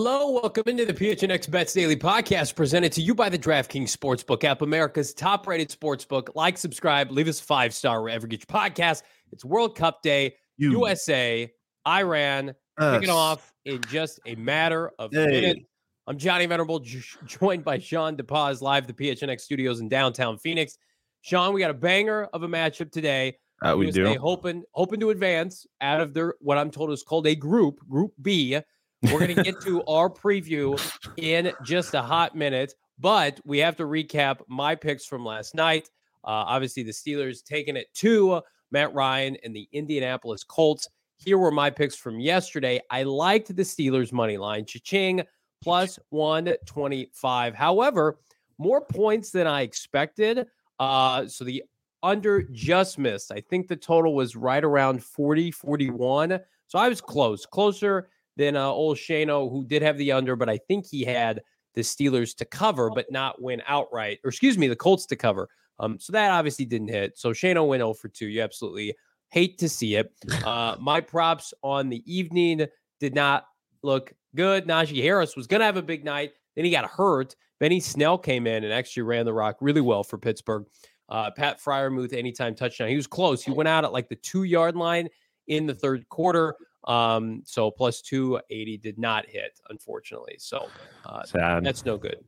Hello. Welcome into the PHNX Bets Daily Podcast presented to you by the DraftKings Sportsbook app, America's top rated sportsbook. Like, subscribe, leave us a five star wherever you get your podcast. It's World Cup Day, You. USA, Iran, kicking off in just a matter of Hey. minutes. I'm Johnny Venerable, j- joined by Sean DePaz, live at the PHNX studios in downtown Phoenix. Sean, we got a banger of a matchup today. Uh, we USA do. hoping hoping to advance out of their what I'm told is called a group, Group B. We're going to get to our preview in just a hot minute, but we have to recap my picks from last night. Uh, obviously, the Steelers taking it to Matt Ryan and the Indianapolis Colts. Here were my picks from yesterday. I liked the Steelers money line, cha-ching, plus 125. However, more points than I expected. Uh, so the under just missed. I think the total was right around 40, 41. So I was close, closer than uh, old Shano, who did have the under, but I think he had the Steelers to cover, but not win outright, or excuse me, the Colts to cover. Um, so that obviously didn't hit. So Shano went 0 for 2. You absolutely hate to see it. Uh, my props on the evening did not look good. Najee Harris was going to have a big night. Then he got hurt. Benny Snell came in and actually ran the rock really well for Pittsburgh. Uh, Pat Freiermuth, anytime touchdown. He was close. He went out at like the two yard line in the third quarter. Um, so plus 280 did not hit, unfortunately. So uh, Sad. that's no good.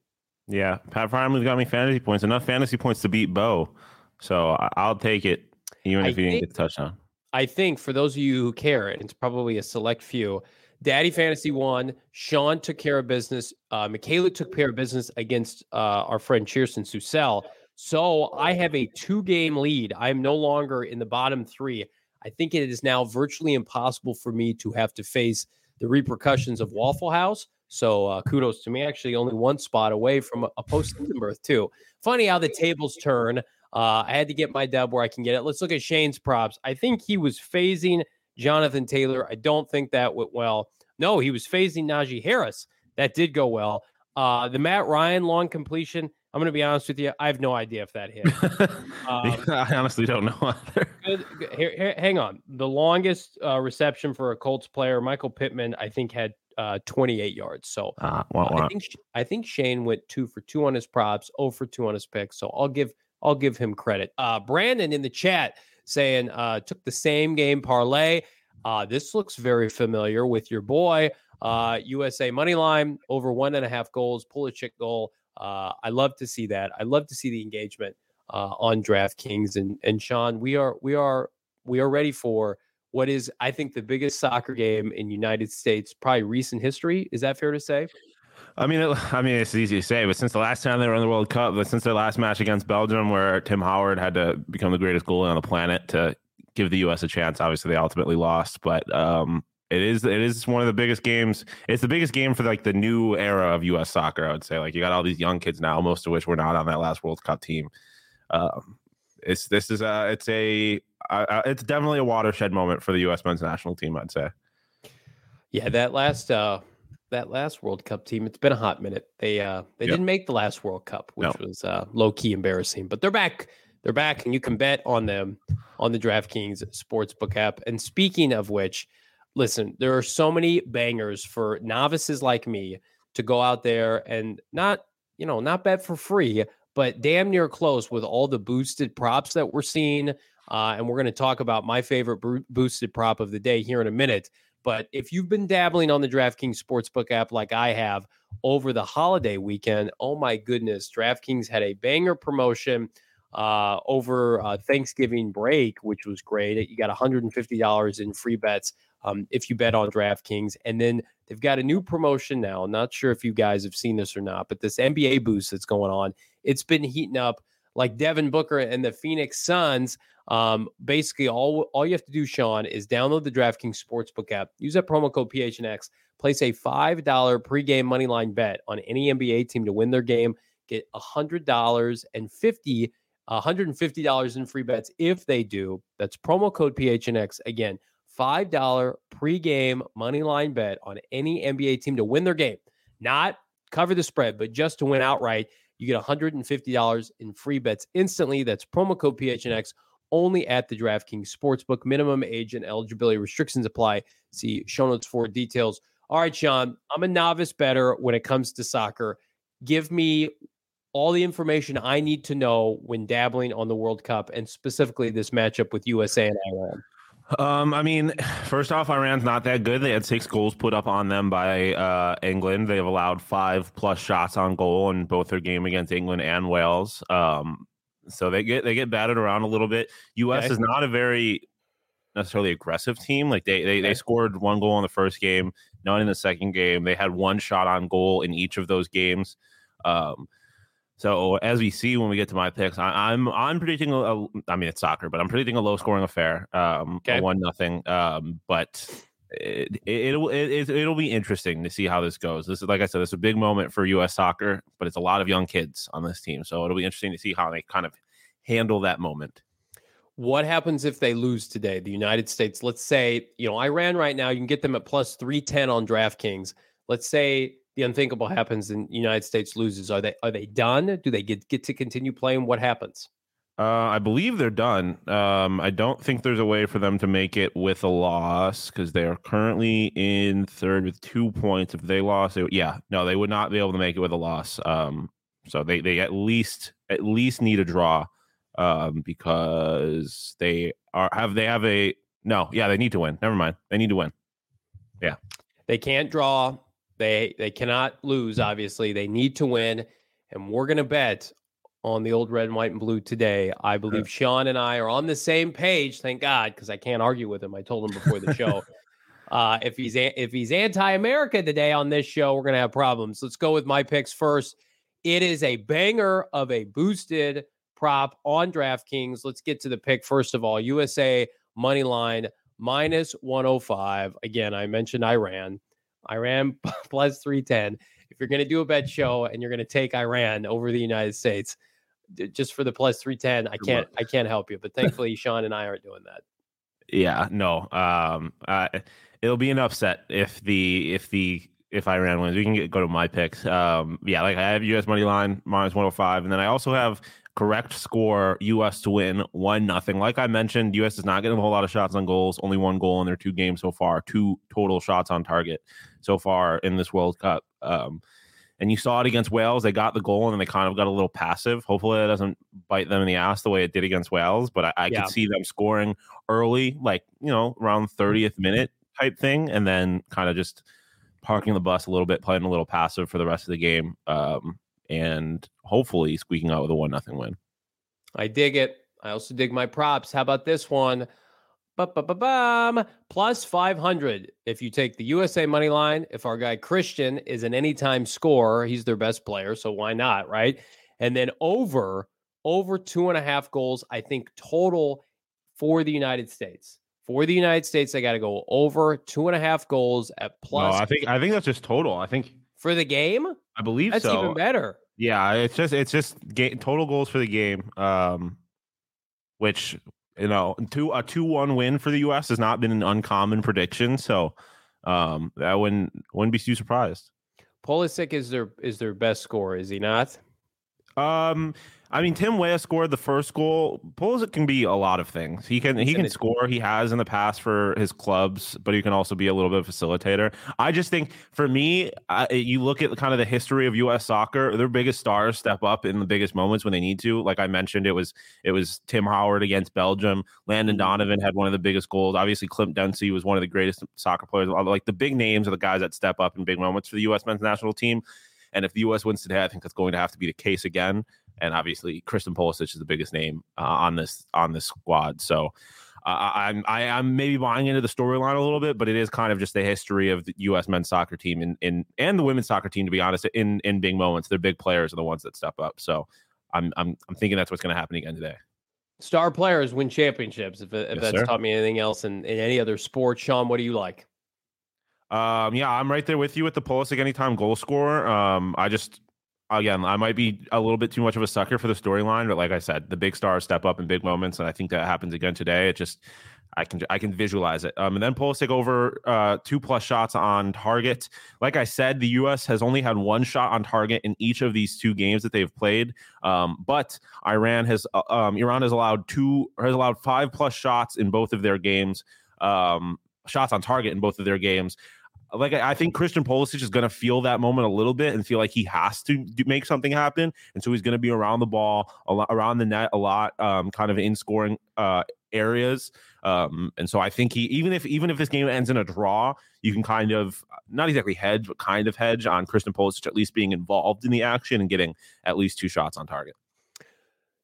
yeah, Pat Freiermuth got me fantasy points. Enough fantasy points to beat Bo. So I- I'll take it, even I if he didn't think- get the touchdown. I think for those of you who care, and it's probably a select few, Daddy Fantasy won. Sean took care of business. Uh, Michaela took care of business against uh, our friend Cheerson Susel. So I have a two game lead. I am no longer in the bottom three. I think it is now virtually impossible for me to have to face the repercussions of Waffle House. So uh, kudos to me. Actually, only one spot away from a, a postseason berth, too. Funny how the tables turn. Uh, I had to get my dub where I can get it. Let's look at Shane's props. I think he was phasing Jonathan Taylor. I don't think that went well. No, he was phasing Najee Harris. That did go well. Uh, the Matt Ryan long completion. I'm going to be honest with you. I have no idea if that hit. Um, I honestly don't know either. Good, good. Here, here- hang on. The longest uh, reception for a Colts player, Michael Pittman, I think had uh, 28 yards. So Ah, wah, I think I think Shane went two for two on his props, oh for two on his picks. So I'll give I'll give him credit. Uh, Brandon in the chat saying uh, took the same game parlay. Uh, this looks very familiar with your boy uh, USA money line over one and a half goals, Pulisic goal. Uh, I love to see that. I love to see the engagement uh, on DraftKings and and Sean. We are we are we are ready for what is I think the biggest soccer game in United States, probably recent history. Is that fair to say? I mean, it, I mean, it's easy to say, but since the last time they were in the World Cup, but since their last match against Belgium, where Tim Howard had to become the greatest goalie on the planet to give the U.S. a chance, obviously they ultimately lost, but um, it is it is one of the biggest games. It's the biggest game for like the new era of U.S. soccer. I would say, like you got all these young kids now, most of which were not on that last World Cup team. Um, it's this is a it's a uh, it's definitely a watershed moment for the U.S. men's national team. I'd say. Yeah, that last uh that last World Cup team, it's been a hot minute. They uh they Yep. didn't make the last World Cup, which No. was uh low key embarrassing. But they're back. They're back, and you can bet on them on the DraftKings Sportsbook app. And speaking of which, listen, there are so many bangers for novices like me to go out there and not, you know, not bet for free, but damn near close with all the boosted props that we're seeing. Uh, and we're going to talk about my favorite boosted prop of the day here in a minute. But if you've been dabbling on the DraftKings Sportsbook app like I have over the holiday weekend, oh my goodness, DraftKings had a banger promotion uh, over uh, Thanksgiving break, which was great. You got $150 in free bets um, if you bet on DraftKings. And then they've got a new promotion now. I'm not sure if you guys have seen this or not, but this NBA boost that's going on, it's been heating up. like Devin Booker and the Phoenix Suns. Um, basically, all all you have to do, Sean, is download the DraftKings Sportsbook app. Use that promo code PHNX. Place a five dollar pregame money line bet on any NBA team to win their game. Get a hundred dollars and fifty. $150 in free bets if they do. That's promo code PHNX. Again, $5 pregame money line bet on any NBA team to win their game. Not cover the spread, but just to win outright. You get $150 in free bets instantly. That's promo code PHNX only at the DraftKings Sportsbook. Minimum age and eligibility restrictions apply. See show notes for details. All right, Sean, I'm a novice better when it comes to soccer. Give me all the information I need to know when dabbling on the World Cup and specifically this matchup with USA and Iran. Um, I mean, first off, Iran's not that good. They had six goals put up on them by uh, England. They've allowed five plus shots on goal in both their game against England and Wales. Um, so they get they get batted around a little bit. US okay. is not a very necessarily aggressive team. Like they they, okay. they scored one goal in the first game, none in the second game. They had one shot on goal in each of those games. Um, so as we see when we get to my picks, I, am I'm, I'm predicting a. I mean it's soccer, but I'm predicting a low scoring affair. Um, okay. one nothing. Um, but it, it, will it, it'll be interesting to see how this goes. This is like I said, this is a big moment for U.S. soccer, but it's a lot of young kids on this team, so it'll be interesting to see how they kind of handle that moment. What happens if they lose today? The United States, let's say, you know, Iran right now, you can get them at plus 310 on DraftKings. Let's say the unthinkable happens and United States loses. Are they are they done? Do they get get to continue playing? What happens? Uh, I believe they're done. Um, I don't think there's a way for them to make it with a loss because they are currently in third with two points. If they lost, they, yeah, no, they would not be able to make it with a loss. Um, so they they at least at least need a draw um, because they are have they have a no, yeah, they need to win. Never mind, they need to win. Yeah, they can't draw. They they cannot lose. Obviously, they need to win, and we're gonna bet on the old red and white and blue today. I believe Sean and I are on the same page. Thank God, because I can't argue with him. I told him before the show. uh, if he's if he's anti-America today on this show, we're gonna have problems. Let's go with my picks first. It is a banger of a boosted prop on DraftKings. Let's get to the pick first of all. USA money line minus 105. Again, I mentioned Iran. Iran plus 310. If you're going to do a bet show and you're going to take Iran over the United States, just for the plus 310, I can't I can't help you. But thankfully, Sean and I aren't doing that. Yeah, no. Um, uh, it'll be an upset if the if the if Iran wins. We can get, go to my picks. Um, yeah, like I have U.S. money line minus 105, and then I also have correct score U.S. to win one nothing. Like I mentioned, U.S. is not getting a whole lot of shots on goals. Only one goal in their two games so far. Two total shots on target so far in this World Cup. Um, and you saw it against Wales. They got the goal and then they kind of got a little passive. Hopefully, that doesn't bite them in the ass the way it did against Wales. But I, I yeah. could see them scoring early, like, you know, around 30th minute type thing, and then kind of just parking the bus a little bit, playing a little passive for the rest of the game, um, and hopefully squeaking out with a one nothing win. I dig it. I also dig my props. How about this one? Ba-ba-ba-bam. Plus 500 if you take the USA money line. If our guy Christian is an anytime scorer, he's their best player. So why not? Right. And then over, over two and a half goals, I think total for the United States. For the United States, I got to go over two and a half goals at plus. No, I think I think that's just total. I think for the game. I believe that's so. even better. Yeah, it's just it's just ga- total goals for the game. Um, which you know, two a two one win for the U.S. has not been an uncommon prediction, so um, I wouldn't wouldn't be too surprised. Pulisic is their is their best score, is he not? Um, I mean, Tim Weah scored the first goal. Pulisic can be a lot of things. He can he can score. He has in the past for his clubs, but he can also be a little bit of facilitator. I just think for me, I, you look at kind of the history of U.S. soccer. Their biggest stars step up in the biggest moments when they need to. Like I mentioned, it was it was Tim Howard against Belgium. Landon mm-hmm. Donovan had one of the biggest goals. Obviously, Clint Dempsey was one of the greatest soccer players. Like the big names are the guys that step up in big moments for the U.S. men's national team. And if the U.S. wins today, I think that's going to have to be the case again and obviously Christian Pulisic is the biggest name uh, on this on this squad. So uh, I'm I, am i am maybe buying into the storyline a little bit, but it is kind of just the history of the U.S. men's soccer team and in, and the women's soccer team. To be honest, in in big moments, their big players are the ones that step up. So I'm I'm I'm thinking that's what's going to happen again today. Star players win championships. If, if yes, that's sir. taught me anything else in, in any other sport, Sean, what do you like? Um, yeah, I'm right there with you with the Pulisic anytime goal scorer. Um, I just again, I might be a little bit too much of a sucker for the storyline, but like I said, the big stars step up in big moments, and I think that happens again today. It just I can I can visualize it. Um, and then Pulisic over uh, two plus shots on target. Like I said, the U.S. has only had one shot on target in each of these two games that they've played. Um, but Iran has uh, um, Iran has allowed two has allowed five plus shots in both of their games. Um, shots on target in both of their games like I think Christian Pulisic is going to feel that moment a little bit and feel like he has to do, make something happen, and so he's going to be around the ball, a lot, around the net a lot, um, kind of in scoring uh, areas. Um, and so I think he even if even if this game ends in a draw, you can kind of not exactly hedge, but kind of hedge on Christian Pulisic at least being involved in the action and getting at least two shots on target.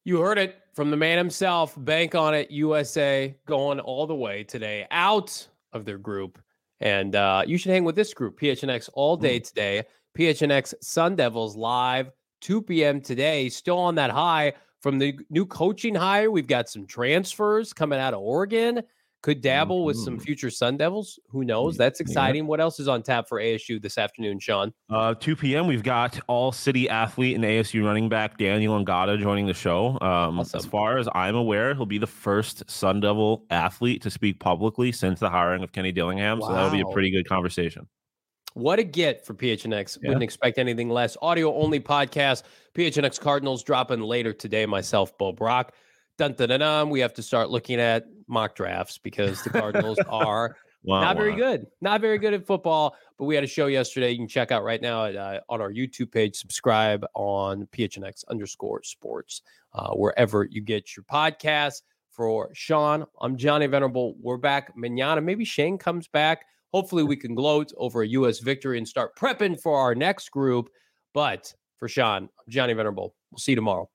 You heard it from the man himself. Bank on it, USA going all the way today out of their group and uh, you should hang with this group, PHNX, all day mm. today. PHNX Sun Devils live, 2 p.m. today. Still on that high from the new coaching hire. We've got some transfers coming out of Oregon. Could dabble with some mm-hmm. future Sun Devils. Who knows? That's exciting. Yeah. What else is on tap for ASU this afternoon, Sean? Uh, 2 p.m. We've got all city athlete and ASU running back Daniyel Ngata joining the show. Um, awesome. As far as I'm aware, he'll be the first Sun Devil athlete to speak publicly since the hiring of Kenny Dillingham. Wow. So that'll be a pretty good conversation. What a get for PHNX. Yeah. Wouldn't expect anything less. Audio only podcast. PHNX Cardinals dropping later today. Myself, Bo Brack dun, dun, dun, dun, we have to start looking at mock drafts because the Cardinals are not very good. Not very good at football. But we had a show yesterday. You can check out right now at, uh, on our YouTube page. Subscribe on PHNX underscore sports, uh, wherever you get your podcasts. For Sean, I'm Johnny Venerable. We're back manana. Maybe Shane comes back. Hopefully, we can gloat over a U.S. victory and start prepping for our next group. But for Sean, I'm Johnny Venerable. We'll see you tomorrow.